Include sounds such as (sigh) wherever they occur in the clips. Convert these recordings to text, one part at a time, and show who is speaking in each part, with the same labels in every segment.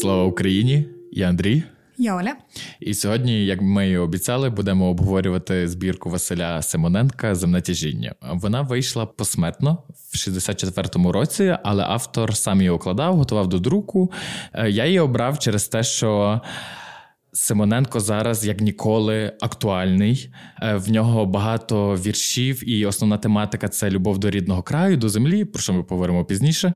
Speaker 1: Слава Україні! Я Андрій.
Speaker 2: Я Оля.
Speaker 1: І сьогодні, як ми і обіцяли, будемо обговорювати збірку Василя Симоненка Земне тяжіння. Вона вийшла посмертно в 64-му році, але автор сам її окладав, готував до друку. Е, я її обрав через те, що. Симоненко зараз як ніколи актуальний. Е, в нього багато віршів, і основна тематика це любов до рідного краю, до землі, про що ми поговоримо пізніше.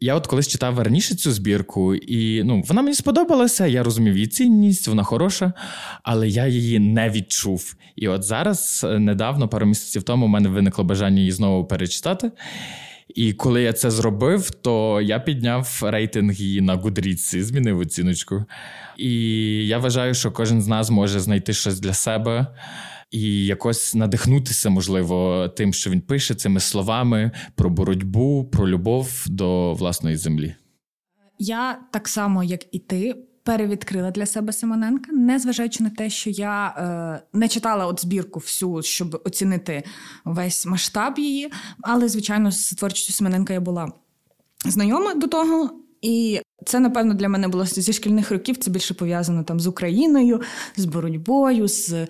Speaker 1: Я от колись читав раніше цю збірку, і ну, вона мені сподобалася, я розумів її цінність, вона хороша, але я її не відчув. І от зараз, е, недавно, пару місяців тому, у мене виникло бажання її знову перечитати. І коли я це зробив, то я підняв рейтинг її на Гудріці, змінив оціночку. І я вважаю, що кожен з нас може знайти щось для себе і якось надихнутися, можливо, тим, що він пише цими словами про боротьбу, про любов до власної землі.
Speaker 2: Я так само, як і ти. Перевідкрила для себе Симоненка, незважаючи на те, що я е, не читала от збірку всю, щоб оцінити весь масштаб її. Але, звичайно, з творчістю Симоненка я була знайома до того. І це, напевно, для мене було зі шкільних років. Це більше пов'язано там з Україною, з боротьбою, з е,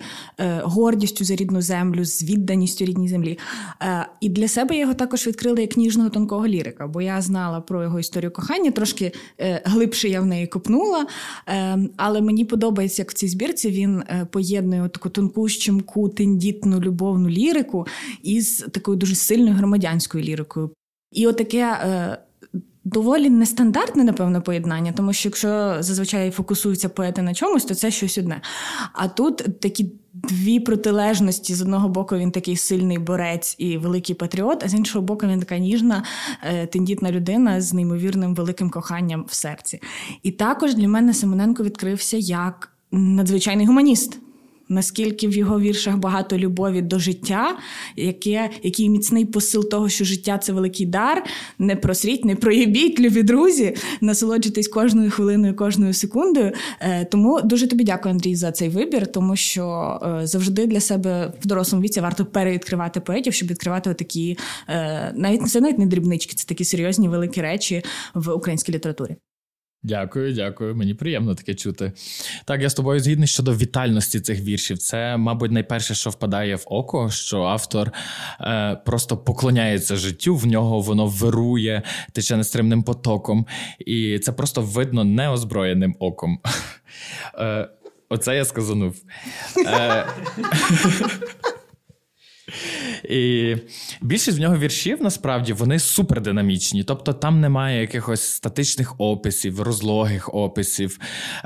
Speaker 2: гордістю за рідну землю, з відданістю рідній землі. Е, І для себе його також відкрила як ніжного тонкого лірика, бо я знала про його історію кохання, трошки е, глибше я в неї копнула. Е, Але мені подобається, як в цій збірці він е, поєднує таку тонку щемку, тендітну любовну лірику із такою дуже сильною громадянською лірикою. І отаке. Доволі нестандартне, напевно, поєднання, тому що якщо зазвичай фокусуються поети на чомусь, то це щось одне. А тут такі дві протилежності: з одного боку, він такий сильний борець і великий патріот, а з іншого боку, він така ніжна, е, тендітна людина з неймовірним великим коханням в серці. І також для мене Семененко відкрився як надзвичайний гуманіст наскільки в його віршах багато любові до життя, яке, який міцний посил того, що життя це великий дар. Не просріть, не проїбіть, любі друзі, насолоджуйтесь кожною хвилиною, кожною секундою. Е, тому дуже тобі дякую, Андрій, за цей вибір, тому що е, завжди для себе в дорослому віці варто перевідкривати поетів, щоб відкривати такі е, навіть це навіть не дрібнички, це такі серйозні великі речі в українській літературі.
Speaker 1: Дякую, дякую. Мені приємно таке чути. Так, я з тобою згідний щодо вітальності цих віршів. Це, мабуть, найперше, що впадає в око, що автор е, просто поклоняється життю, в нього воно вирує, тече нестримним потоком, і це просто видно неозброєним оком. (laughs) Е, Оце я сказанув. Е, (laughs) і більшість в нього віршів насправді вони супердинамічні. Тобто там немає якихось статичних описів, розлогих описів.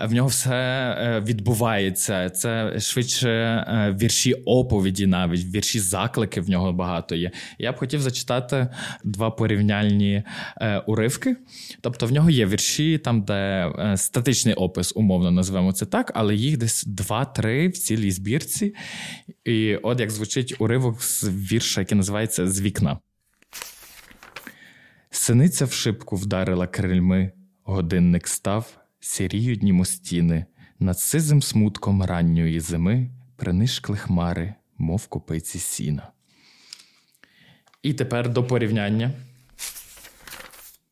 Speaker 1: В нього все е, відбувається. Це швидше е, вірші оповіді, навіть вірші заклики в нього багато є. Я б хотів зачитати два порівняльні е, уривки. Тобто, в нього є вірші, там, де статичний опис, умовно назвемо це так, але їх десь два-три в цілій збірці. І от як звучить уривок з вірша, який називається З вікна. Синиця в шибку вдарила крильми, годинник став, сіріють дні стіни, над сизим смутком ранньої зими принишкли хмари, мов копиці сіна. І тепер до порівняння.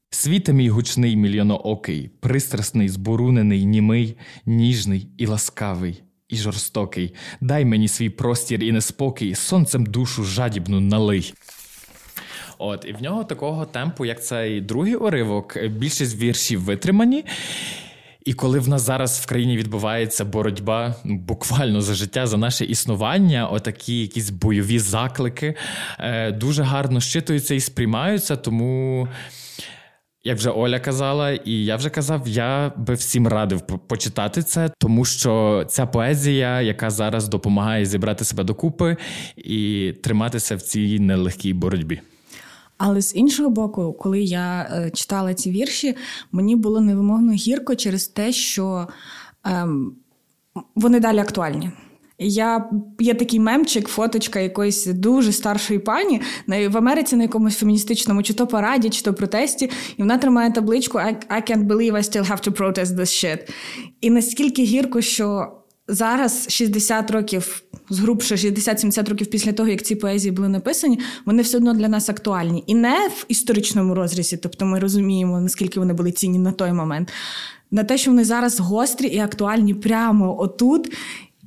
Speaker 1: Світе мій гучний мільйоноокий, пристрасний, зборунений, німий, ніжний і ласкавий і жорстокий. Дай мені свій простір і неспокій, сонцем душу жадібну налий. От, і в нього такого темпу, як цей другий уривок, більшість віршів витримані. І коли в нас зараз в країні відбувається боротьба ну, буквально за життя, за наше існування, отакі якісь бойові заклики е, дуже гарно щитуються і сприймаються, тому. Як вже Оля казала, і я вже казав, я би всім радив почитати це, тому що ця поезія, яка зараз допомагає зібрати себе докупи і триматися в цій нелегкій боротьбі.
Speaker 2: Але з іншого боку, коли я е, читала ці вірші, мені було невимовно гірко через те, що ем, вони далі актуальні. Я Є такий мемчик, фоточка якоїсь дуже старшої пані в Америці на якомусь феміністичному, чи то параді, чи то протесті, і вона тримає табличку I, can't believe I still have to protest this shit. І наскільки гірко, що зараз 60 років згрубше 60-70 років після того, як ці поезії були написані, вони все одно для нас актуальні. І не в історичному розрізі, тобто ми розуміємо, наскільки вони були цінні на той момент. На те, що вони зараз гострі і актуальні прямо отут.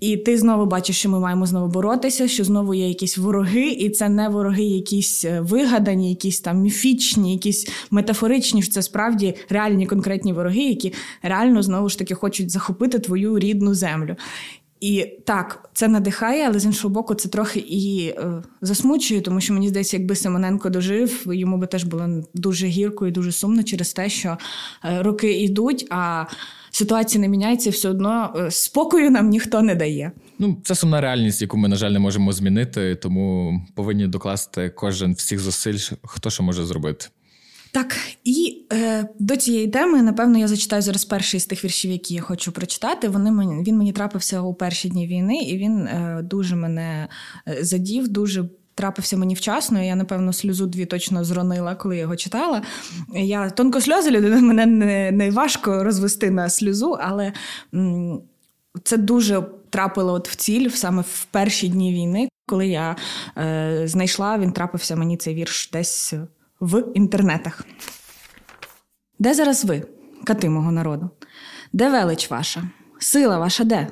Speaker 2: І ти знову бачиш, що ми маємо знову боротися, що знову є якісь вороги, і це не вороги, якісь е, вигадані, якісь там міфічні, якісь метафоричні. Це справді реальні конкретні вороги, які реально знову ж таки хочуть захопити твою рідну землю. І так, це надихає, але з іншого боку, це трохи і е, засмучує, тому що мені здається, якби Симоненко дожив, йому би теж було дуже гірко і дуже сумно через те, що е, роки йдуть, а ситуація не міняється, все одно е, спокою нам ніхто не дає.
Speaker 1: Ну, це сумна реальність, яку ми, на жаль, не можемо змінити, тому повинні докласти кожен всіх зусиль, хто що може зробити.
Speaker 2: Так, і е, до цієї теми, напевно, я зачитаю зараз перший з тих віршів, які я хочу прочитати. Вони мені він мені трапився у перші дні війни, і він е, дуже мене е, задів, дуже. Трапився мені вчасно, і я, напевно, сльозу дві точно зронила, коли його читала. Я тонко сльози людина, мене не не важко розвести на сльозу, але м, це дуже трапило от в ціль саме в перші дні війни, коли я е, знайшла, він трапився мені цей вірш десь в інтернетах. Де зараз ви, кати мого народу? Де велич ваша? Сила ваша де?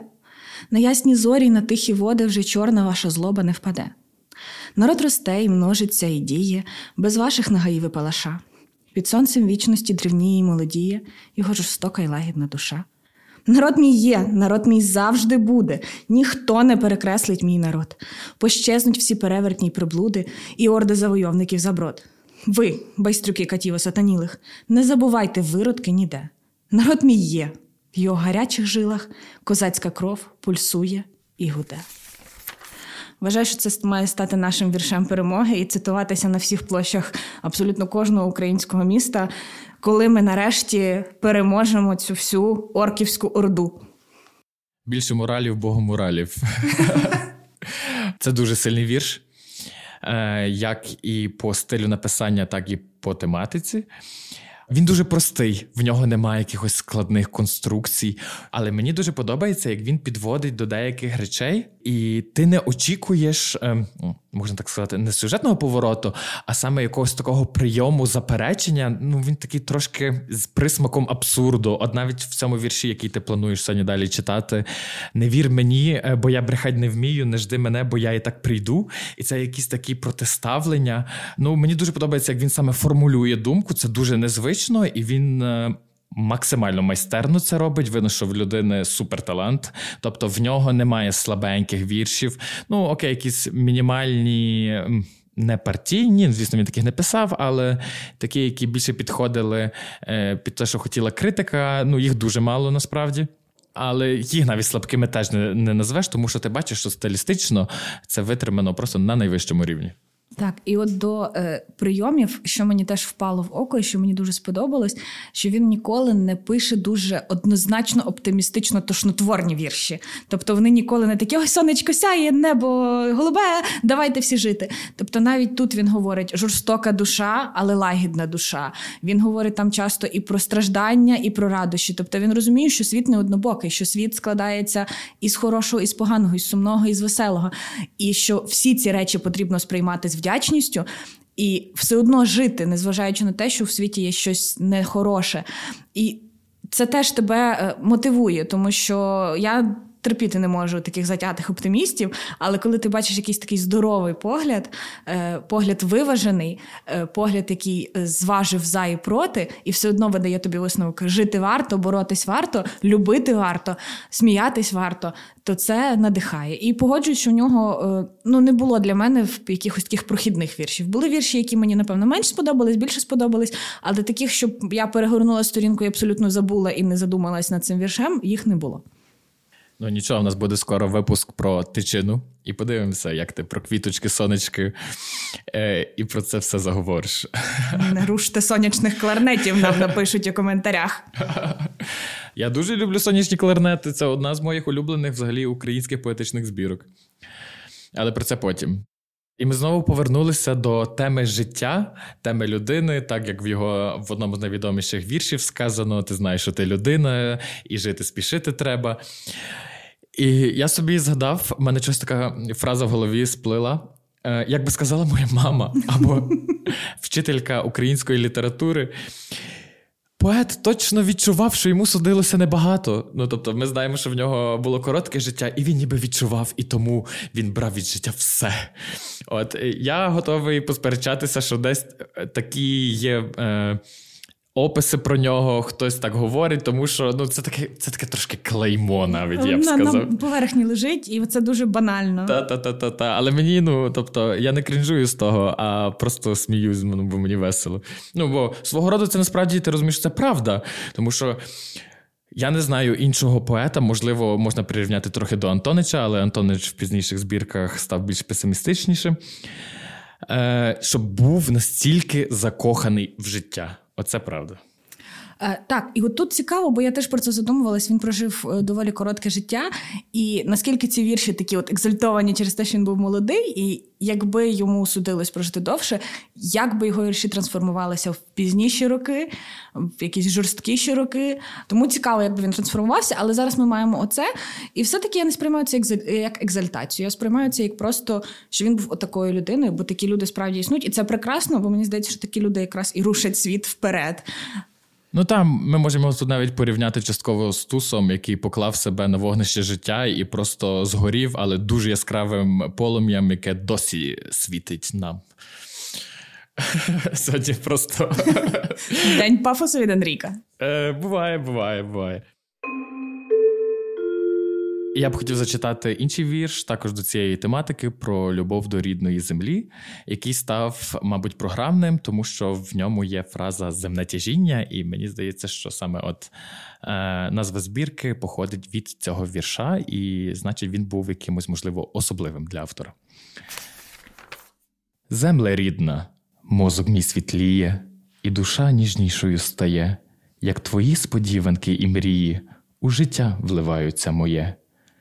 Speaker 2: На ясні зорі, й на тихі води вже чорна ваша злоба не впаде. Народ росте і множиться і діє, без ваших нагаїв і палаша. Під сонцем вічності древніє і молодіє, його жорстока й лагідна душа. Народ мій є, народ мій завжди буде, ніхто не перекреслить мій народ. Пощезнуть всі перевертні приблуди і орди завойовників заброд. Ви, байстрюки катів осатанілих, не забувайте виродки ніде. Народ мій є, в його гарячих жилах козацька кров пульсує і гуде. Вважаю, що це має стати нашим віршем перемоги і цитуватися на всіх площах абсолютно кожного українського міста, коли ми нарешті переможемо цю всю орківську орду.
Speaker 1: Більше моралів, богу моралів. (laughs) Це дуже сильний вірш. Е, як і по стилю написання, так і по тематиці. Він дуже простий, в нього немає якихось складних конструкцій. Але мені дуже подобається, як він підводить до деяких речей, і ти не очікуєш, ем, можна так сказати, не сюжетного повороту, а саме якогось такого прийому заперечення. Ну він такий трошки з присмаком абсурду. От навіть в цьому вірші, який ти плануєш сьогодні далі читати, не вір мені, е, бо я брехать не вмію, не жди мене, бо я і так прийду. І це якісь такі протиставлення. Ну мені дуже подобається, як він саме формулює думку. Це дуже незвично, і він. Е, максимально майстерно це робить. Що в людини суперталант, тобто в нього немає слабеньких віршів. Ну окей, якісь мінімальні. Не партійні, звісно, він таких не писав, але такі, які більше підходили е, під те, що хотіла критика. Ну, їх дуже мало насправді. Але їх навіть слабкими теж не, не назвеш, тому що ти бачиш, що стилістично це витримано просто на найвищому рівні.
Speaker 2: Так, і от до е, прийомів, що мені теж впало в око, і що мені дуже сподобалось, що він ніколи не пише дуже однозначно оптимістично тошнотворні вірші. Тобто вони ніколи не такі ой, сонечко сяє, небо голубе, давайте всі жити. Тобто, навіть тут він говорить жорстока душа, але лагідна душа. Він говорить там часто і про страждання, і про радощі. Тобто він розуміє, що світ не однобокий, що світ складається із хорошого, із поганого, із сумного, із веселого, і що всі ці речі потрібно сприймати з вдячністю. І все одно жити, незважаючи на те, що в світі є щось нехороше. І це теж тебе е, мотивує, тому що я терпіти не можу таких затятих оптимістів. Але коли ти бачиш якийсь такий здоровий погляд, е, погляд виважений, е, погляд, який зважив за і проти, і все одно видає тобі висновок: жити варто, боротись варто, любити варто, сміятись варто, то це надихає. І погоджуюсь, що у нього е, ну не було для мене в якихось таких прохідних віршів. Були вірші, які мені напевно менш сподобались, більше сподобались, але таких, щоб я перегорнула сторінку і абсолютно забула і не задумалась над цим віршем, їх не було.
Speaker 1: Ну нічого, у нас буде скоро випуск про тичину, і подивимося, як ти про квіточки, сонечки е, і про це все заговориш.
Speaker 2: Не руште сонячних кларнетів, нам напишуть у коментарях.
Speaker 1: Я дуже люблю сонячні кларнети. Це одна з моїх улюблених взагалі українських поетичних збірок. Але про це потім. І ми знову повернулися до теми життя, теми людини, так як в його в одному з найвідоміших віршів сказано: ти знаєш, що ти людина, і жити спішити треба. І я собі згадав, в мене щось така фраза в голові сплила. Е, як би сказала моя мама або (laughs) вчителька української літератури. Поет точно відчував, що йому судилося небагато. Ну тобто, ми знаємо, що в нього було коротке життя, і він ніби відчував, і тому він брав від життя все. От я готовий посперечатися, що десь такі є. Е, описи про нього хтось так говорить, тому що ну це таке це таке трошки клеймо, навіть я б сказав. На,
Speaker 2: на поверхні лежить, і це дуже банально.
Speaker 1: Та-та-та. та Але мені, ну тобто, я не крінжую з того, а просто сміюсь, ну, бо мені весело. Ну, бо свого роду це насправді ти розумієш, це правда. Тому що. Я не знаю іншого поета, можливо, можна прирівняти трохи до Антонича, але Антонич в пізніших збірках став більш песимістичнішим. Е, Щоб був настільки закоханий в життя. Оце правда.
Speaker 2: Е, так, і от тут цікаво, бо я теж про це задумувалась. Він прожив е, доволі коротке життя, і наскільки ці вірші такі от екзальтовані через те, що він був молодий, і якби йому судилось прожити довше, як би його вірші трансформувалися в пізніші роки, в якісь жорсткіші роки. Тому цікаво, як би він трансформувався, але зараз ми маємо оце. І все-таки я не сприймаю це як екзальтацію. Я сприймаю це як просто, що він був отакою людиною, бо такі люди справді існують. І це прекрасно, бо мені здається, що такі люди якраз і рушать світ вперед.
Speaker 1: Ну там ми можемо тут навіть порівняти частково з тусом, який поклав себе на вогнище життя і просто згорів, але дуже яскравим полум'ям, яке досі світить нам. (laughs) Сьогодні просто
Speaker 2: день пафосу від Андрійка.
Speaker 1: Е, Буває, буває, буває. Я б хотів зачитати інший вірш, також до цієї тематики про любов до рідної землі, який став, мабуть, програмним, тому що в ньому є фраза земне тяжіння, і мені здається, що саме от е, назва збірки походить від цього вірша, і значить він був якимось, можливо, особливим для автора. Земле рідна, мозок мій світліє, і душа ніжнішою стає, як твої сподіванки і мрії у життя вливаються моє.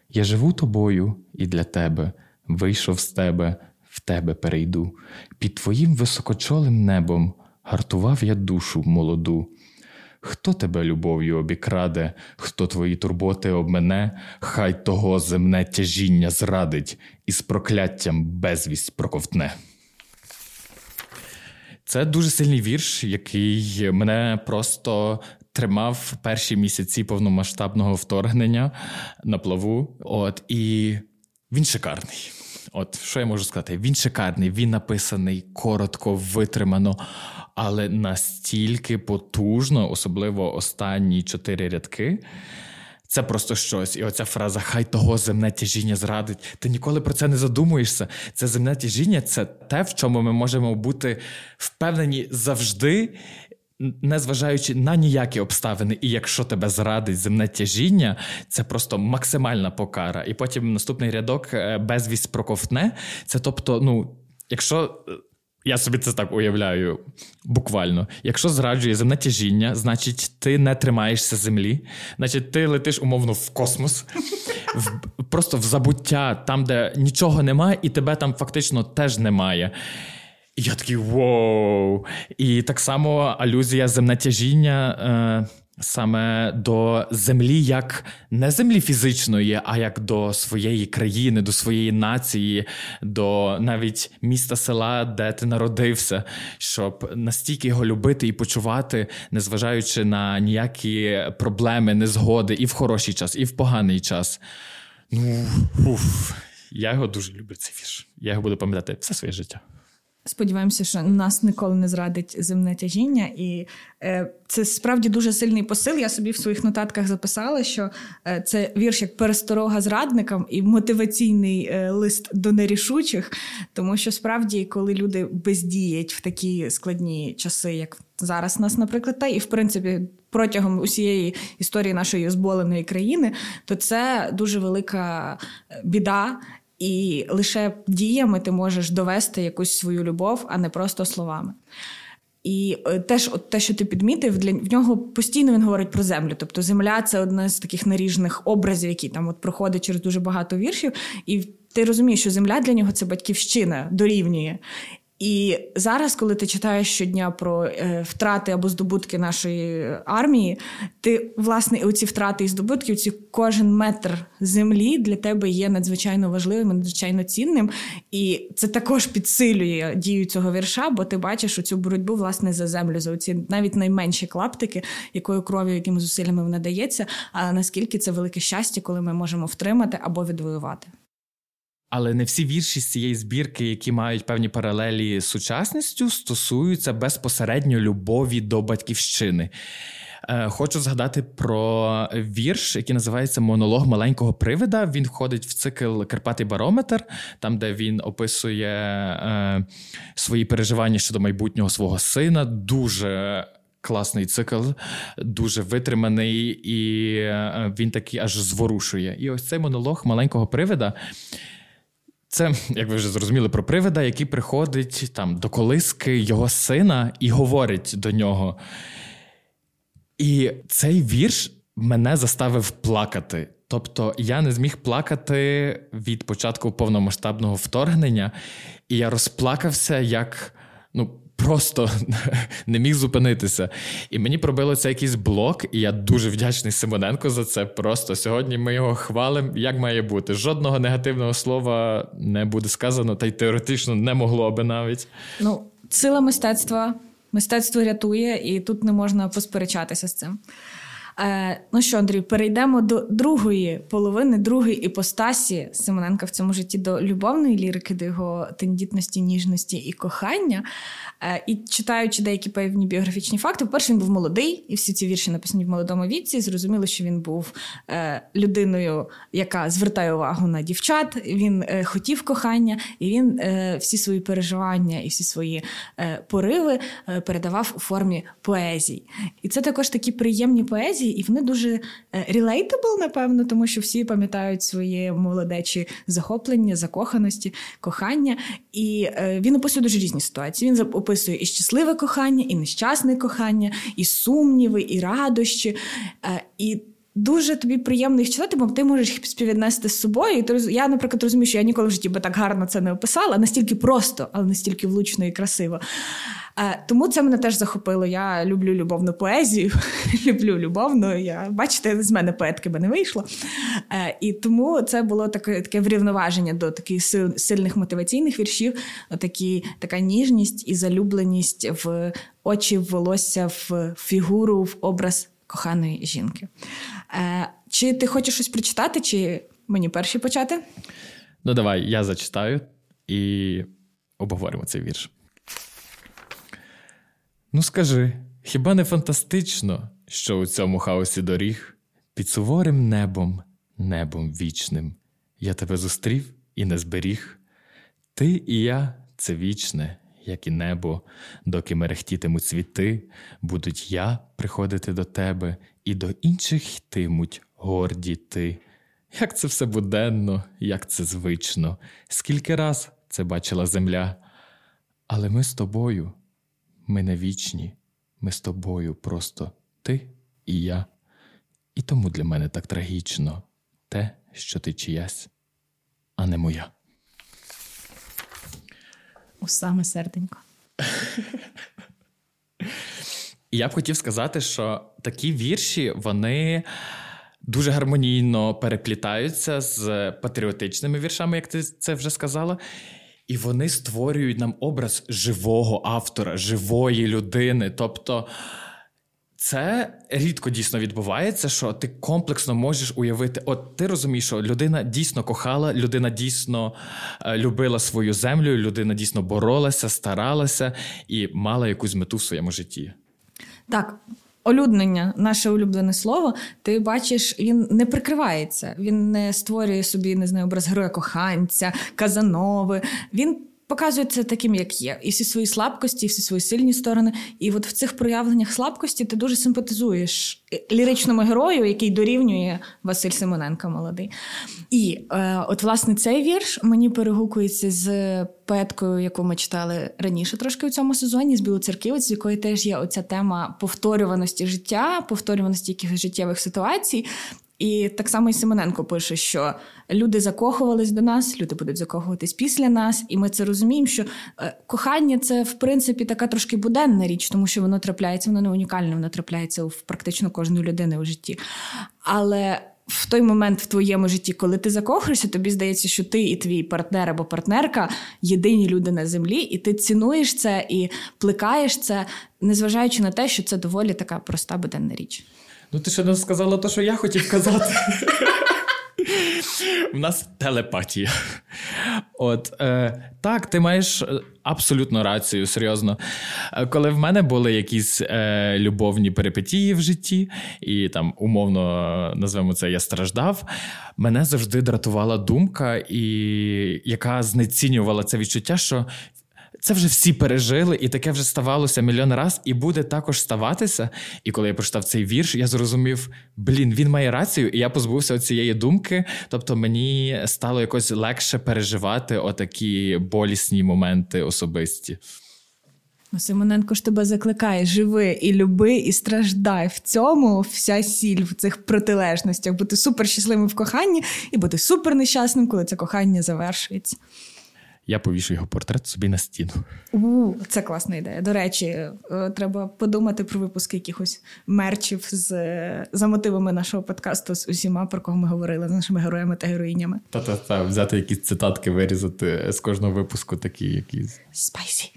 Speaker 1: Я живу тобою і для тебе, вийшов з тебе, в тебе перейду. Під твоїм високочолим небом гартував я душу молоду. Хто тебе любов'ю обікраде, хто твої турботи обмене, хай того земне тяжіння зрадить і з прокляттям безвість проковтне. Це дуже сильний вірш, який мене просто тримав перші місяці повномасштабного вторгнення на плаву. От і він шикарний. От що я можу сказати? Він шикарний, він написаний коротко, витримано, але настільки потужно, особливо останні чотири рядки. Це просто щось. І оця фраза Хай того земне тяжіння зрадить. Ти ніколи про це не задумуєшся. Це земне тяжіння це те, в чому ми можемо бути впевнені завжди незважаючи на ніякі обставини, і якщо тебе зрадить земне тяжіння, це просто максимальна покара. І потім наступний рядок е, безвість проковтне. Це тобто, ну, якщо. Е, я собі це так уявляю буквально. Якщо зраджує земне тяжіння, значить ти не тримаєшся землі, значить ти летиш умовно в космос, в, просто в забуття, там, де нічого немає, і тебе там фактично теж немає. Я такий воу. І так само алюзія земне тяжіння. Е, Саме до землі, як не землі фізичної, а як до своєї країни, до своєї нації, до навіть міста села, де ти народився, щоб настільки його любити і почувати, незважаючи на ніякі проблеми, незгоди, і в хороший час, і в поганий час. Ну уф, я його дуже люблю. Цей вірш. Я його буду пам'ятати все своє життя.
Speaker 2: Сподіваємося, що нас ніколи не зрадить земне тяжіння, і е, це справді дуже сильний посил. Я собі в своїх нотатках записала, що е, це вірш як пересторога зрадникам і мотиваційний е, лист до нерішучих, тому що справді, коли люди бездіють в такі складні часи, як зараз нас, наприклад, та і в принципі. Протягом усієї історії нашої зболеної країни, то це дуже велика е, біда, і лише діями ти можеш довести якусь свою любов, а не просто словами. І е, теж от те, що ти підмітив, для в нього постійно він говорить про землю. Тобто земля це одне з таких наріжних образів, які там от проходить через дуже багато віршів. І ти розумієш, що земля для нього це батьківщина дорівнює. І зараз, коли ти читаєш щодня про е, втрати або здобутки нашої армії, ти власне оці втрати і здобутки, ці кожен метр землі для тебе є надзвичайно важливим, надзвичайно цінним. І це також підсилює дію цього вірша, бо ти бачиш оцю боротьбу власне за землю, за оці навіть найменші клаптики, якою кров'ю, якими зусиллями вона дається. А наскільки це велике щастя, коли ми можемо втримати або відвоювати.
Speaker 1: Але не всі вірші з цієї збірки, які мають певні паралелі з сучасністю, стосуються безпосередньо любові до батьківщини. Е, хочу згадати про вірш, який називається Монолог маленького привида. Він входить в цикл Карпатий барометр, там, де він описує е, свої переживання щодо майбутнього свого сина. Дуже класний цикл, дуже витриманий, і е, він такий аж зворушує. І ось цей монолог маленького привида. Це, як ви вже зрозуміли, про привида, який приходить там до колиски його сина і говорить до нього. І цей вірш мене заставив плакати. Тобто я не зміг плакати від початку повномасштабного вторгнення, і я розплакався як ну, просто (laughs) не міг зупинитися. І мені пробилося якийсь блок, і я дуже вдячний Симоненко за це. Просто сьогодні ми його хвалимо, як має бути. Жодного негативного слова не буде сказано, та й теоретично не могло би навіть.
Speaker 2: Ну, сила мистецтва. Мистецтво рятує, і тут не можна посперечатися з цим. Е, Ну що, Андрій, перейдемо до другої половини, другої іпостасі Симоненка в цьому житті до любовної лірики, до його тендітності, ніжності і кохання. Е, І читаючи деякі певні біографічні факти, по-перше, він був молодий, і всі ці вірші написані в молодому віці. Зрозуміло, що він був е, людиною, яка звертає увагу на дівчат. Він е, хотів кохання, і він е, всі свої переживання і всі свої е, пориви е, передавав у формі поезій. І це також такі приємні поезії і вони дуже relatable, напевно, тому що всі пам'ятають свої молодечі захоплення, закоханості, кохання. І е, він описує дуже різні ситуації. Він описує і щасливе кохання, і нещасне кохання, і сумніви, і радощі. Е, і Дуже тобі приємно їх читати, бо ти можеш їх співвіднести з собою. І ти Я, наприклад, розумію, що я ніколи в житті би так гарно це не описала, настільки просто, але настільки влучно і красиво. Е, тому це мене теж захопило. Я люблю любовну поезію, (laughs) люблю любовну. Я бачите, з мене поетки би не вийшло. Е, і тому це було таке таке врівноваження до таких сильних мотиваційних віршів, такі, така ніжність і залюбленість в очі, в волосся, в фігуру, в образ коханої жінки. Е, Чи ти хочеш щось прочитати, чи мені перші почати?
Speaker 1: Ну, давай, я зачитаю і обговоримо цей вірш. Ну, скажи, хіба не фантастично, що у цьому хаосі доріг під суворим небом, небом вічним, я тебе зустрів і не зберіг? Ти і я це вічне, як і небо, доки мерехтітимуть цвіти, будуть я приходити до тебе, і до інших йтимуть горді ти. Як це все буденно, як це звично, скільки раз це бачила земля. Але ми з тобою, ми не вічні, ми з тобою просто ти і я. І тому для мене так трагічно те, що ти чиясь, а не моя.
Speaker 2: У саме серденько. (laughs)
Speaker 1: я б хотів сказати, що такі вірші, вони. Дуже гармонійно переплітаються з патріотичними віршами, як ти це вже сказала. І вони створюють нам образ живого автора, живої людини. Тобто це рідко дійсно відбувається, що ти комплексно можеш уявити, от ти розумієш, що людина дійсно кохала, людина дійсно е, любила свою землю, людина дійсно боролася, старалася і мала якусь мету в своєму житті.
Speaker 2: Так. Олюднення, наше улюблене слово, ти бачиш, він не прикривається, він не створює собі не знаю, образ героя коханця, казанови. Він показує це таким, як є, і всі свої слабкості, і всі свої сильні сторони. І от в цих проявленнях слабкості ти дуже симпатизуєш ліричному герою, який дорівнює Василь Симоненко молодий. І е, от, власне, цей вірш мені перегукується з поеткою, яку ми читали раніше трошки у цьому сезоні, з Білоцерківець, з якої теж є оця тема повторюваності життя, повторюваності якихось життєвих ситуацій. І так само і Симоненко пише, що люди закохувались до нас, люди будуть закохуватись після нас, і ми це розуміємо, що е, кохання це в принципі така трошки буденна річ, тому що воно трапляється, воно не унікальне, воно трапляється в практично кожної людини у житті. Але в той момент в твоєму житті, коли ти закохуєшся, тобі здається, що ти і твій партнер або партнерка єдині люди на землі, і ти цінуєш це і плекаєш це, незважаючи на те, що це доволі така проста буденна річ.
Speaker 1: Ну, ти ще не сказала те, що я хотів казати. (laughs) У нас телепатія. От е, так, ти маєш е, абсолютно рацію, серйозно. Е, коли в мене були якісь е, любовні перипетії в житті, і там умовно назвемо це я страждав, мене завжди дратувала думка, і яка знецінювала це відчуття, що це вже всі пережили, і таке вже ставалося мільйон раз, і буде також ставатися. І коли я прочитав цей вірш, я зрозумів, блін, він має рацію, і я позбувся цієї думки. Тобто мені стало якось легше переживати отакі болісні моменти особисті.
Speaker 2: Симоненко ж тебе закликає: живи і люби, і страждай. В цьому вся сіль в цих протилежностях бути супер щасливим в коханні і бути супер нещасним, коли це кохання завершується
Speaker 1: я повішу його портрет собі на стіну.
Speaker 2: У, Це класна ідея. До речі, е, треба подумати про випуски якихось мерчів з за мотивами нашого подкасту з усіма, про кого ми говорили, з нашими героями та героїнями.
Speaker 1: Та-та-та, взяти якісь цитатки, вирізати з кожного випуску такі якісь.
Speaker 2: Спайсі.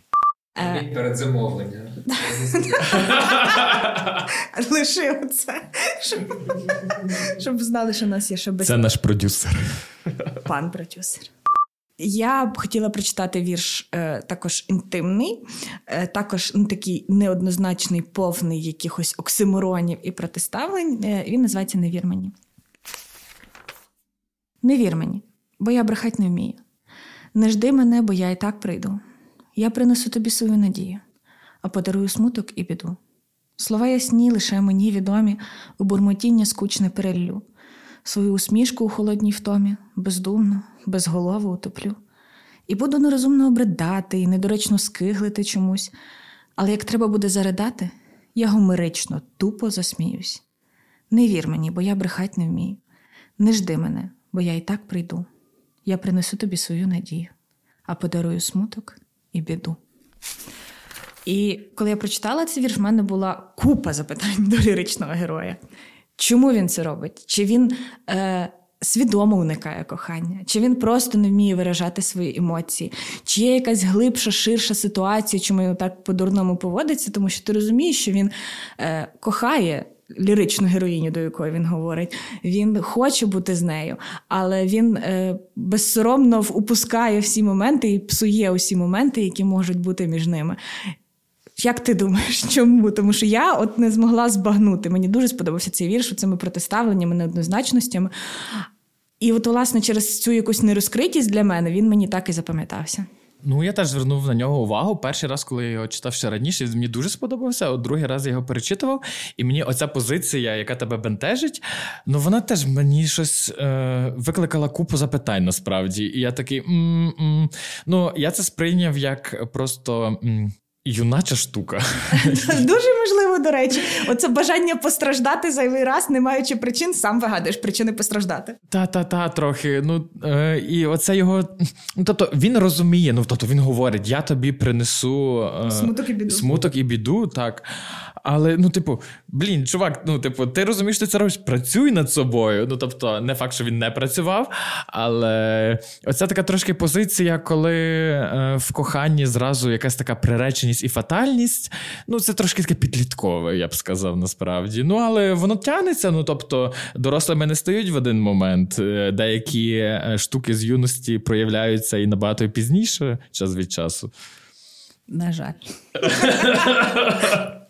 Speaker 3: Перед замовленням. (laughs)
Speaker 2: Лиши оце, щоб, щоб знали, що у нас є ще без...
Speaker 1: Це наш продюсер.
Speaker 2: Пан продюсер. Я б хотіла прочитати вірш е, також інтимний, е, також ну, такий неоднозначний, повний якихось оксиморонів і протиставлень. Е, він називається Не вір мені. Не вір мені, бо я брехать не вмію. Не жди мене, бо я і так прийду. Я принесу тобі свою надію, а подарую смуток і біду. Слова ясні лише мені відомі, у бурмотіння скучне переллю свою усмішку у холодній втомі, бездумно, безголово утоплю. І буду нерозумно обридати і недоречно скиглити чомусь, але як треба буде заридати, я гомерично, тупо засміюсь. Не вір мені, бо я брехать не вмію. Не жди мене, бо я і так прийду. Я принесу тобі свою надію, а подарую смуток і біду. І коли я прочитала цей вірш, в мене була купа запитань до ліричного героя. Чому він це робить? Чи він е, свідомо уникає кохання, чи він просто не вміє виражати свої емоції, чи є якась глибша, ширша ситуація, чому він так по-дурному поводиться, тому що ти розумієш, що він е, кохає. Ліричну героїню, до якої він говорить, він хоче бути з нею, але він е, безсоромно упускає всі моменти і псує усі моменти, які можуть бути між ними. Як ти думаєш, чому? Тому що я от не змогла збагнути. Мені дуже сподобався цей вірш цими протиставленнями, неоднозначностями. І от, власне, через цю якусь нерозкритість для мене він мені так і запам'ятався.
Speaker 1: Ну, я теж звернув на нього увагу. Перший раз, коли я його читав ще раніше, мені дуже сподобався. От другий раз я його перечитував, і мені оця позиція, яка тебе бентежить, ну вона теж мені щось е, викликала купу запитань насправді. І я такий. М-м-м. Ну, я це сприйняв як просто. М- Юнача штука. (laughs)
Speaker 2: Дуже можливо, до речі, оце бажання постраждати зайвий раз, не маючи причин, сам вигадуєш причини постраждати.
Speaker 1: Та-та-та, трохи. Ну е, і оце його. Ну, тобто він розуміє, ну тобто він говорить: я тобі принесу
Speaker 2: е, смуток і біду.
Speaker 1: Смуток і біду, так. Але, ну, типу, блін, чувак, ну, типу, ти розумієш, що ти це робиш, працюй над собою. Ну, тобто, не факт, що він не працював, але оця така трошки позиція, коли е, в коханні зразу якась така приреченість і фатальність. Ну, це трошки таке підліткове, я б сказав, насправді. Ну, але воно тягнеться. Ну, тобто, дорослими не стають в один момент. Е, деякі е, штуки з юності проявляються і набагато пізніше, час від часу.
Speaker 2: На жаль. (laughs)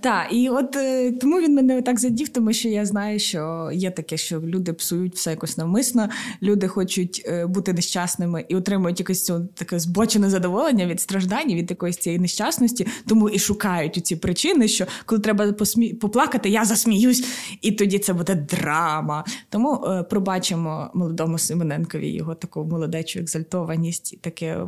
Speaker 2: Так, і от е, тому він мене так задів, тому що я знаю, що є таке, що люди псують все якось навмисно, люди хочуть е, бути нещасними і отримують якесь цього таке збочене задоволення від страждань, від якоїсь цієї нещасності, тому і шукають у ці причини, що коли треба посмі... поплакати, я засміюсь, і тоді це буде драма. Тому е, пробачимо молодому Симоненкові його таку молодечу екзальтованість, таке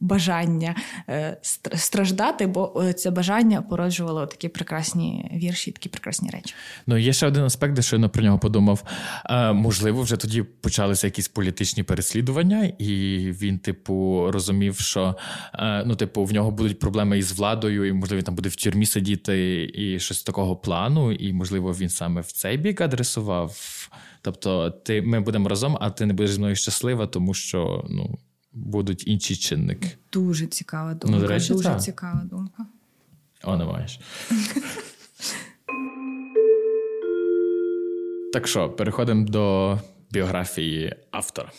Speaker 2: бажання е, страждати, бо е, це бажання породжувало такі прекрасні прекрасні вірші, такі прекрасні речі.
Speaker 1: Ну є ще один аспект, де щойно про нього подумав. Е, можливо, вже тоді почалися якісь політичні переслідування, і він, типу, розумів, що е, ну, типу, в нього будуть проблеми із владою, і можливо там буде в тюрмі сидіти, і щось такого плану. І можливо, він саме в цей бік адресував. Тобто, ти ми будемо разом, а ти не будеш зі мною щаслива, тому що ну будуть інші чинники.
Speaker 2: Дуже цікава думка. Ну, речі, Дуже так. цікава думка.
Speaker 1: О, не маєш. (laughs) Так що, переходимо до біографії автора.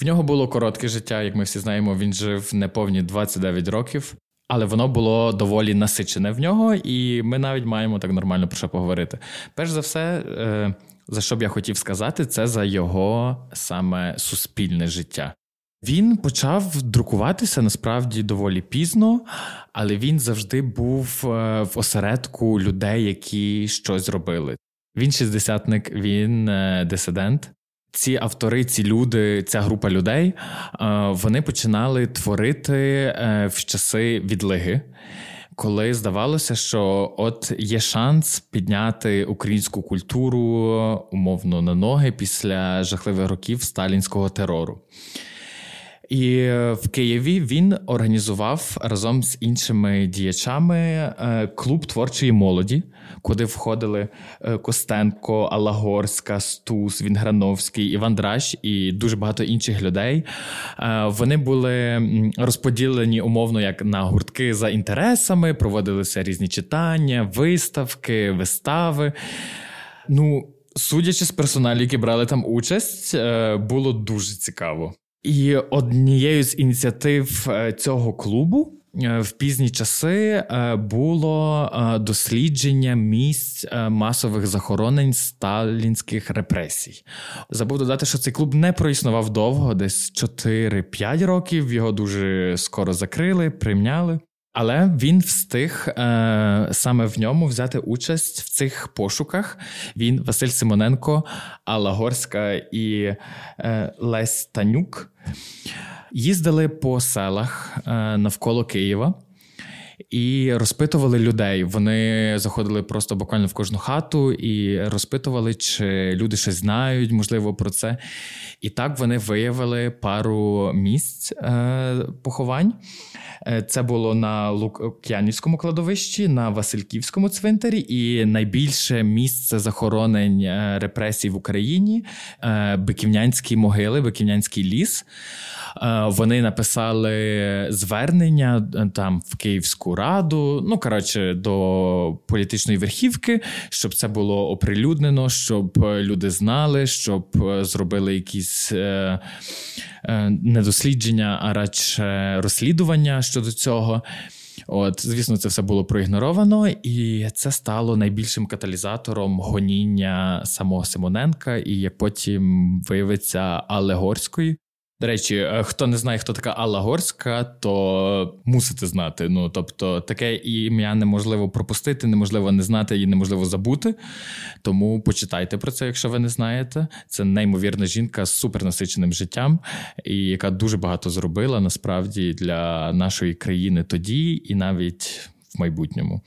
Speaker 1: В нього було коротке життя, як ми всі знаємо, він жив неповні 29 років, але воно було доволі насичене в нього, і ми навіть маємо так нормально про що поговорити. Перш за все, е, за що б я хотів сказати, це за його саме суспільне життя. Він почав друкуватися насправді доволі пізно, але він завжди був е, в осередку людей, які щось робили. Він шістдесятник, він е, дисидент. Ці автори, ці люди, ця група людей, е, вони починали творити в часи відлиги. Коли здавалося, що от є шанс підняти українську культуру умовно на ноги після жахливих років сталінського терору. І е, в Києві він організував разом з іншими діячами е, клуб творчої молоді, куди входили е, Костенко, Алагорська, Стус, Вінграновський, Іван Драш і дуже багато інших людей. Вони були розподілені умовно як на гуртки за інтересами, проводилися різні читання, виставки, вистави. Ну, судячи з персоналу, які брали там участь, було дуже цікаво. І однією з ініціатив е, цього клубу е, в пізні часи е, було дослідження місць масових захоронень сталінських репресій. Забув додати, що цей клуб не проіснував довго, десь 4-5 років. Його дуже скоро закрили, прийняли. Але він встиг е, саме в ньому взяти участь в цих пошуках. Він Василь Симоненко, Алла Горська і е, Лесь Танюк їздили по селах е, навколо Києва. І розпитували людей. Вони заходили просто буквально в кожну хату і розпитували, чи люди щось знають, можливо, про це. І так вони виявили пару місць е, поховань. Е, це було на Лук'янівському кладовищі, на Васильківському цвинтарі, і найбільше місце захоронень е, репресій в Україні е, Биківнянські могили, Биківнянський ліс. Вони написали звернення там в Київську раду. Ну коротше, до політичної верхівки, щоб це було оприлюднено, щоб люди знали, щоб зробили якісь не дослідження, а радше розслідування щодо цього. От, звісно, це все було проігноровано, і це стало найбільшим каталізатором гоніння самого Симоненка, і потім виявиться Алегорської. До речі, е, хто не знає, хто така Алла Горська, то мусите знати. Ну тобто, таке ім'я неможливо пропустити, неможливо не знати і неможливо забути. Тому почитайте про це, якщо ви не знаєте. Це неймовірна жінка з супернасиченим життям, і яка дуже багато зробила насправді для нашої країни тоді і навіть в майбутньому.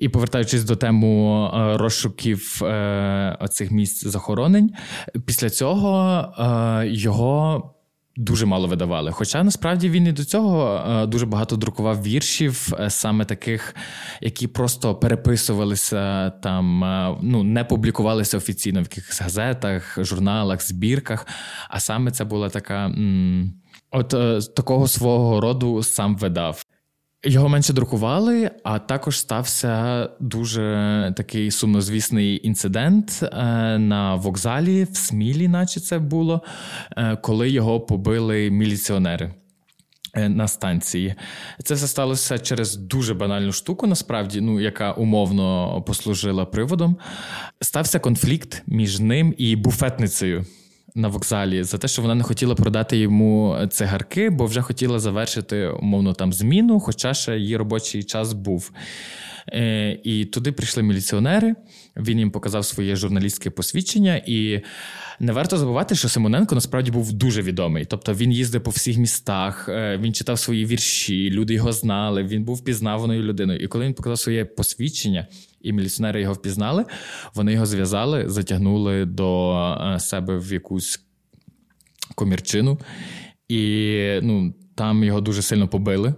Speaker 1: І повертаючись до тему е, розшуків е, оцих місць захоронень, після цього е, його. Дуже мало видавали. Хоча насправді він і до цього дуже багато друкував віршів, саме таких, які просто переписувалися там, ну не публікувалися офіційно в якихось газетах, журналах, збірках. А саме це була така, от такого свого роду сам видав. Його менше друкували, а також стався дуже такий сумнозвісний інцидент е, на вокзалі в Смілі, наче це було, е, коли його побили міліціонери. Е, на станції це все сталося через дуже банальну штуку, насправді, ну яка умовно послужила приводом. Стався конфлікт між ним і буфетницею на вокзалі за те, що вона не хотіла продати йому цигарки, бо вже хотіла завершити умовно там зміну, хоча ще її робочий час був. Е, і туди прийшли міліціонери. Він їм показав своє журналістське посвідчення, і не варто забувати, що Симоненко насправді був дуже відомий. Тобто він їздив по всіх містах, е, він читав свої вірші, люди його знали. Він був пізнаваною людиною. І коли він показав своє посвідчення, і міліціонери його впізнали, вони його зв'язали, затягнули до е, себе в якусь комірчину, і ну, там його дуже сильно побили.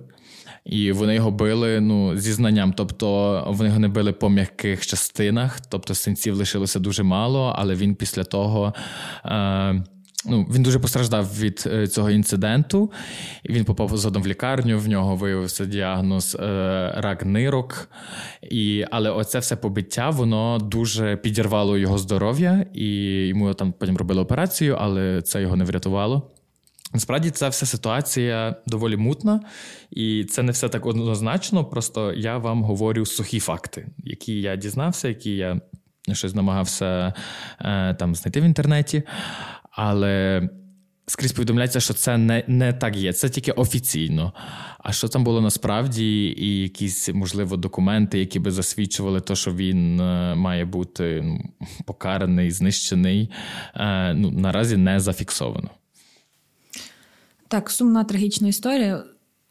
Speaker 1: І вони його били ну, зі знанням. Тобто вони його не били по м'яких частинах, тобто синців лишилося дуже мало, але він після того. Е, Ну, Він дуже постраждав від е, цього інциденту. Він попав згодом в лікарню, в нього виявився діагноз е, рак нирок. І, Але оце все побиття воно дуже підірвало його здоров'я, і йому там потім робили операцію, але це його не врятувало. Насправді ця вся ситуація доволі мутна, і це не все так однозначно. Просто я вам говорю сухі факти, які я дізнався, які я щось намагався е, там знайти в інтернеті. Але скрізь повідомляється, що це не не так є, це тільки офіційно. А що там було насправді, і якісь, можливо, документи, які би засвідчували те, що він е, має бути ну, покараний, знищений, е, ну, наразі не зафіксовано.
Speaker 2: Так, сумна трагічна історія.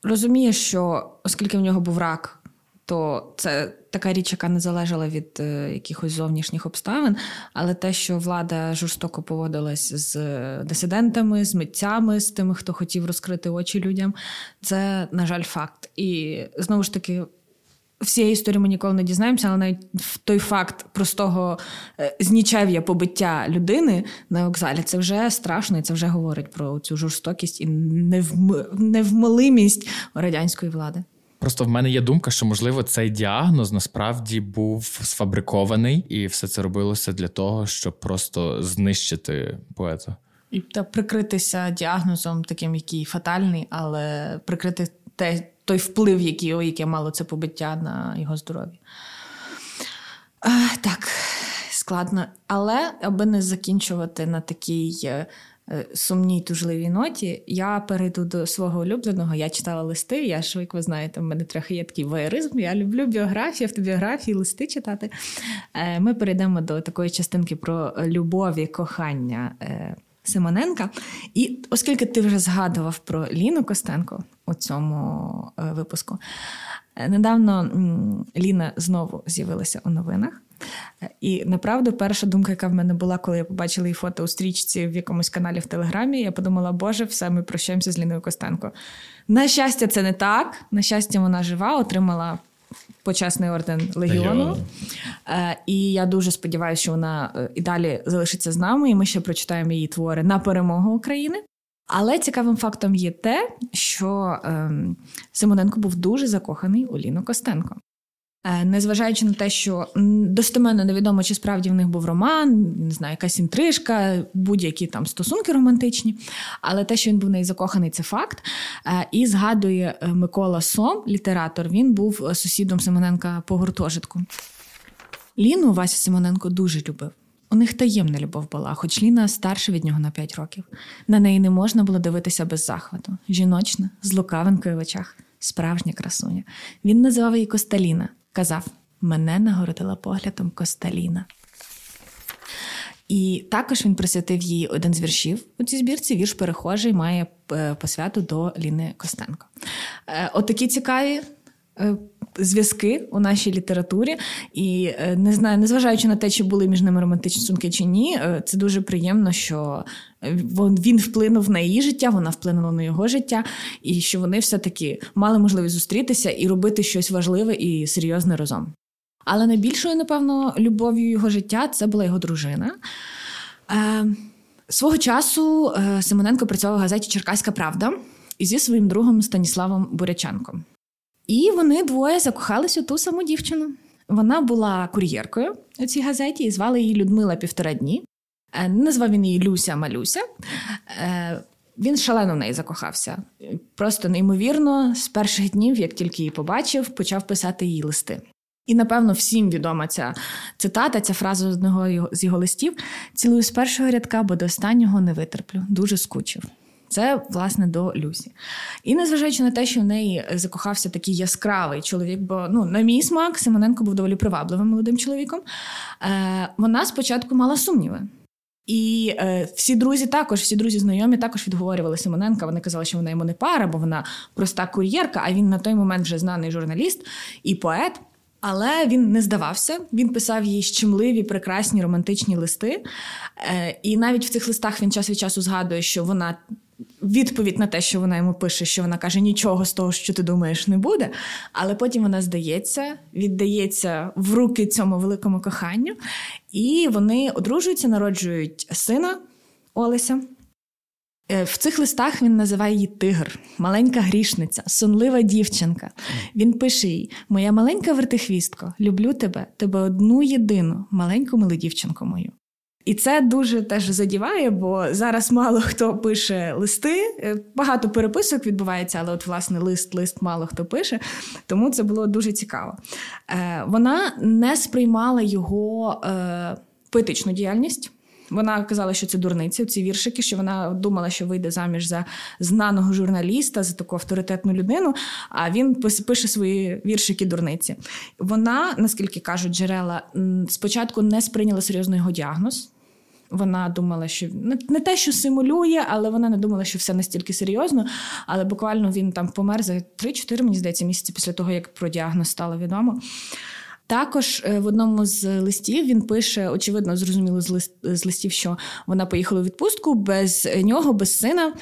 Speaker 2: Розумієш, що оскільки в нього був рак, то це така річ, яка не залежала від е, якихось зовнішніх обставин. Але те, що влада жорстоко поводилась з дисидентами, з митцями, з тими, хто хотів розкрити очі людям, це, на жаль, факт. І знову ж таки, всієї історії ми ніколи не дізнаємося, але навіть той факт простого е, знічев'я побиття людини на вокзалі це вже страшно, і це вже говорить про цю жорстокість і невмилимість радянської влади.
Speaker 1: Просто в мене є думка, що можливо цей діагноз насправді був сфабрикований, і все це робилося для того, щоб просто знищити поета.
Speaker 2: І та прикритися діагнозом, таким, який фатальний, але прикрити те, той вплив, який, яке мало це побиття на його здоров'я. Так, складно. Але аби не закінчувати на такій е, е, сумній тужливій ноті, я перейду до свого улюбленого. Я читала листи. Я ж, як ви знаєте, в мене трохи є такий воєризм. Я люблю біографії, автобіографії, листи читати. Е, ми перейдемо до такої частинки про любові, кохання. Симоненка. І оскільки ти вже згадував про Ліну Костенко у цьому е, випуску, е, недавно Ліна знову з'явилася у новинах. Е, і направду, перша думка, яка в мене була, коли я побачила її фото у стрічці в якомусь каналі в Телеграмі, я подумала, Боже, все, ми прощаємося з Ліною Костенко. На щастя, це не так. На щастя, вона жива, отримала почесний орден легіону. Е, І я дуже сподіваюся, що вона е, і далі залишиться з нами, і ми ще прочитаємо її твори на перемогу України. Але цікавим фактом є те, що е, Симоненко був дуже закоханий у Ліну Костенко. Е, незважаючи на те, що достеменно невідомо, чи справді в них був роман, не знаю, якась інтрижка, будь-які там стосунки романтичні. Але те, що він був неї закоханий, це факт. Е, і згадує е, Микола Сом, літератор, він був сусідом Симоненка по гуртожитку. Ліну Вася Симоненко дуже любив. У них таємна любов була, хоч Ліна старша від нього на 5 років. На неї не можна було дивитися без захвату. Жіночна, з лукавинкою в очах, справжня красуня. Він називав її Косталіна. Казав: мене нагородила поглядом Косталіна. І також він присвятив їй один з віршів у цій збірці. Вірш перехожий має е, посвяту до Ліни Костенко. Е, отакі цікаві е, зв'язки у нашій літературі. І не знаю, незважаючи на те, чи були між ними романтичні сумки чи ні, це дуже приємно, що він вплинув на її життя, вона вплинула на його життя, і що вони все-таки мали можливість зустрітися і робити щось важливе і серйозне разом. Але найбільшою, напевно, любов'ю його життя це була його дружина. Е, Свого часу е, Симоненко працював в газеті Черкаська Правда і зі своїм другом Станіславом Буряченком. І вони двоє закохалися у ту саму дівчину. Вона була кур'єркою у цій газеті і звали її Людмила півтора дні. Е, назвав він її Люся Малюся. Е, він шалено в неї закохався. Просто неймовірно, з перших днів, як тільки її побачив, почав писати їй листи. І, напевно, всім відома ця цитата, ця фраза з одного з його листів: цілую з першого рядка, бо до останнього не витерплю. Дуже скучив. Це, власне, до Люсі. І незважаючи на те, що в неї закохався такий яскравий чоловік, бо ну, на мій смак Симоненко був доволі привабливим молодим чоловіком, е, вона спочатку мала сумніви. І е, всі друзі також, всі друзі знайомі також відговорювали Симоненка. Вони казали, що вона йому не пара, бо вона проста кур'єрка, а він на той момент вже знаний журналіст і поет. Але він не здавався. Він писав їй щемливі, прекрасні романтичні листи. Е, І навіть в цих листах він час від часу згадує, що вона. Відповідь на те, що вона йому пише, що вона каже, нічого з того, що ти думаєш, не буде. Але потім вона здається, віддається в руки цьому великому коханню, і вони одружуються, народжують сина Олеся. Е, в цих листах він називає її тигр, маленька грішниця, сонлива дівчинка. Він пише їй: Моя маленька вертихвістко, люблю тебе, тебе одну єдину, маленьку милу дівчинку мою. І це дуже теж задіває, бо зараз мало хто пише листи. Е, багато переписок відбувається, але от власне лист, лист мало хто пише. Тому це було дуже цікаво. Е, вона не сприймала його поетичну діяльність. Вона казала, що це дурниці, ці віршики, що вона думала, що вийде заміж за знаного журналіста, за таку авторитетну людину. А він пише свої віршики дурниці. Вона, наскільки кажуть джерела, спочатку не сприйняла серйозно його діагноз. Вона думала, що не те, що симулює, але вона не думала, що все настільки серйозно. Але буквально він там помер за 3-4, мені здається, місяці після того, як про діагноз стало відомо. Також е, в одному з листів він пише, очевидно, зрозуміло з лист з листів, що вона поїхала у відпустку без нього, без сина.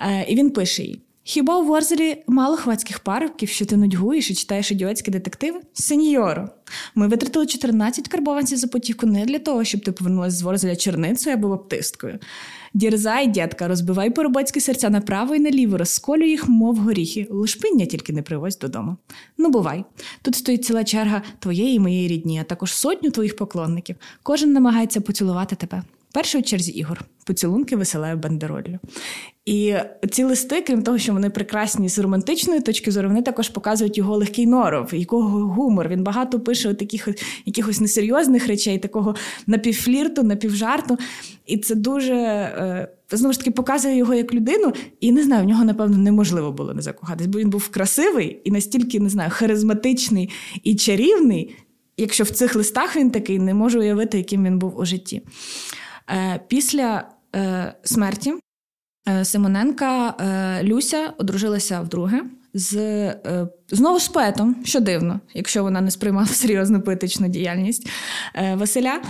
Speaker 2: Е, і він пише їй: Хіба у Ворзелі мало хвацьких парубків, що ти нудьгуєш і читаєш ідіотські детективи? Сеньоро, ми витратили 14 карбованців за потівку не для того, щоб ти повернулася з Ворзеля черницею або баптисткою. Дірзай, дядька, розбивай поробоцькі серця направо і наліво, розколюй їх, мов горіхи, лушпиння тільки не привозь додому. Ну, бувай. Тут стоїть ціла черга твоєї і моєї рідні, а також сотню твоїх поклонників. Кожен намагається поцілувати тебе. Перший у черзі ігор, поцілунки веселею бандероллю. І ці листи, крім того, що вони прекрасні з романтичної точки зору, вони також показують його легкий норов, якого гумор. Він багато пише таких якихось несерйозних речей, такого напівфлірту, напівжарту. І це дуже е, знову ж таки показує його як людину. І не знаю, в нього, напевно, неможливо було не закохатись, бо він був красивий і настільки не знаю, харизматичний і чарівний. Якщо в цих листах він такий, не можу уявити, яким він був у житті. Е, після е, смерті е, Симоненка Люся одружилася вдруге з знову з поетом, що дивно, якщо вона не сприймала (laughs) серйозну поетичну діяльність Василя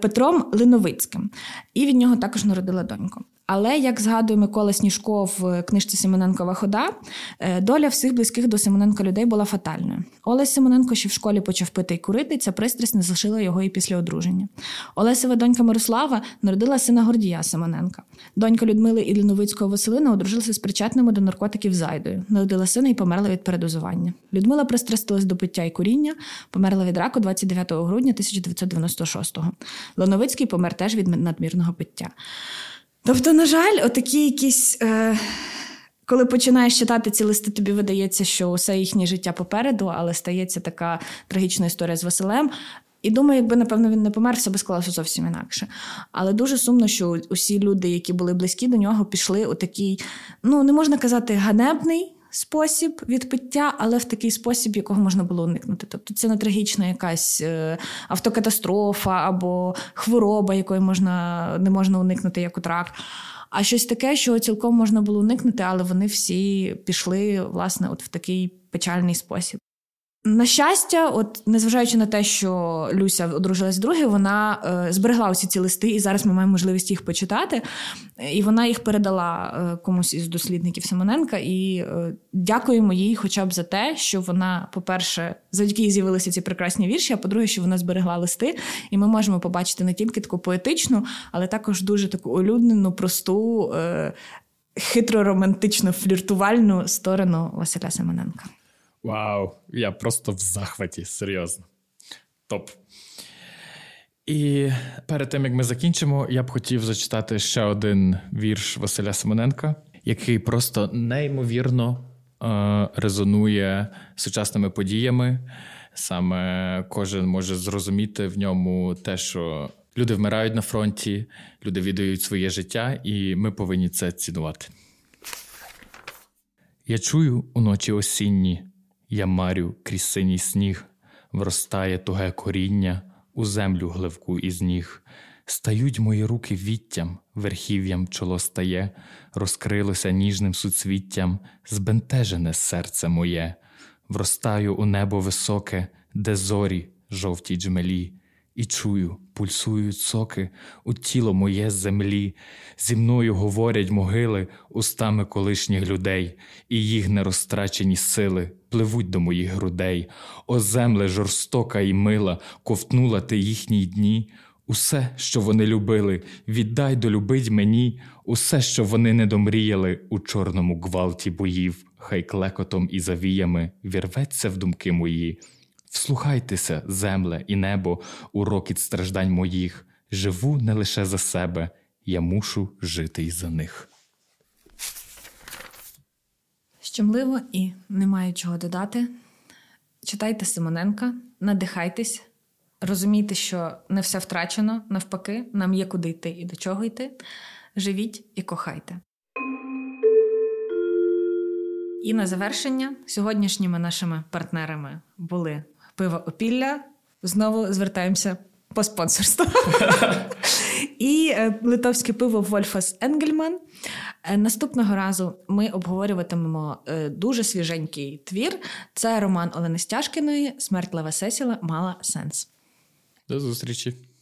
Speaker 2: Петром Линовицьким. І від нього також народила доньку. Але як згадує Микола Сніжко в книжці Симоненкова хода, е, доля всіх близьких до Симоненка людей була фатальною. Олесь Симоненко ще в школі почав пити й курити, ця пристрасть не залишила його і після одруження. Олесева донька Мирослава народила сина Гордія Симоненка. Донька Людмили Ілліновицького Василина одружилася з причетними до наркотиків зайдою, народила сина і померла від передозування. Людмила пристрастилась до пиття і куріння, померла від раку 29 грудня 1996-го. Лоновицький помер теж від надмірного пиття. Тобто, на жаль, отакі якісь. Е... Коли починаєш читати ці листи, тобі видається, що усе їхнє життя попереду, але стається така трагічна історія з Василем. І думаю, якби, напевно, він не помер, все би склалося зовсім інакше. Але дуже сумно, що усі люди, які були близькі до нього, пішли у такий, ну не можна казати, ганебний спосіб відпиття, але в такий спосіб, якого можна було уникнути. Тобто це не трагічна якась е, автокатастрофа або хвороба, якої можна не можна уникнути, як от рак. А щось таке, що цілком можна було уникнути, але вони всі пішли власне от в такий печальний спосіб. На щастя, от незважаючи на те, що Люся одружилась вдруге, вона е, зберегла усі ці листи, і зараз ми маємо можливість їх почитати. І вона їх передала е, комусь із дослідників Симоненка. І е, дякуємо їй, хоча б за те, що вона, по-перше, завдяки їй з'явилися ці прекрасні вірші. А по-друге, що вона зберегла листи, і ми можемо побачити не тільки таку поетичну, але також дуже таку улюднену, просту, е, хитро романтичну фліртувальну сторону Василя Симоненка.
Speaker 1: Вау, я просто в захваті, серйозно. Топ. І перед тим як ми закінчимо, я б хотів зачитати ще один вірш Василя Симоненка, який просто неймовірно е, резонує сучасними подіями, Саме кожен може зрозуміти в ньому те, що люди вмирають на фронті, люди віддають своє життя, і ми повинні це цінувати. Я чую уночі осінні, я марю крізь синій сніг, вростає туге коріння у землю гливку із ніг. Стають мої руки віттям, верхів'ям чоло стає, розкрилося ніжним суцвіттям, збентежене серце моє, вростаю у небо високе, де зорі, жовті джмелі, і чую, пульсують соки у тіло моє землі, зі мною говорять могили устами колишніх людей, і їх нерозтрачені сили пливуть до моїх грудей. О земле жорстока і мила, ковтнула ти їхні дні. Усе, що вони любили, віддай долюбить мені, усе, що вони не домріяли у чорному гвалті боїв, хай клекотом і завіями вірветься в думки мої. Вслухайтеся, земле і небо, у рокіт страждань моїх. Живу не лише за себе, я мушу жити й за них.
Speaker 2: Щемливо і немає чого додати. Читайте Симоненка, надихайтесь, розумійте, що не все втрачено, навпаки, нам є куди йти і до чого йти. Живіть і кохайте. І на завершення сьогоднішніми нашими партнерами були пиво Опілля. Знову звертаємося по спонсорству. І е, литовське пиво Вольфас Енгельман. Е, наступного разу ми обговорюватимемо е, дуже свіженький твір. Це роман Олени Стяжкіної Смерть Лева Сесіла мала сенс.
Speaker 1: До зустрічі!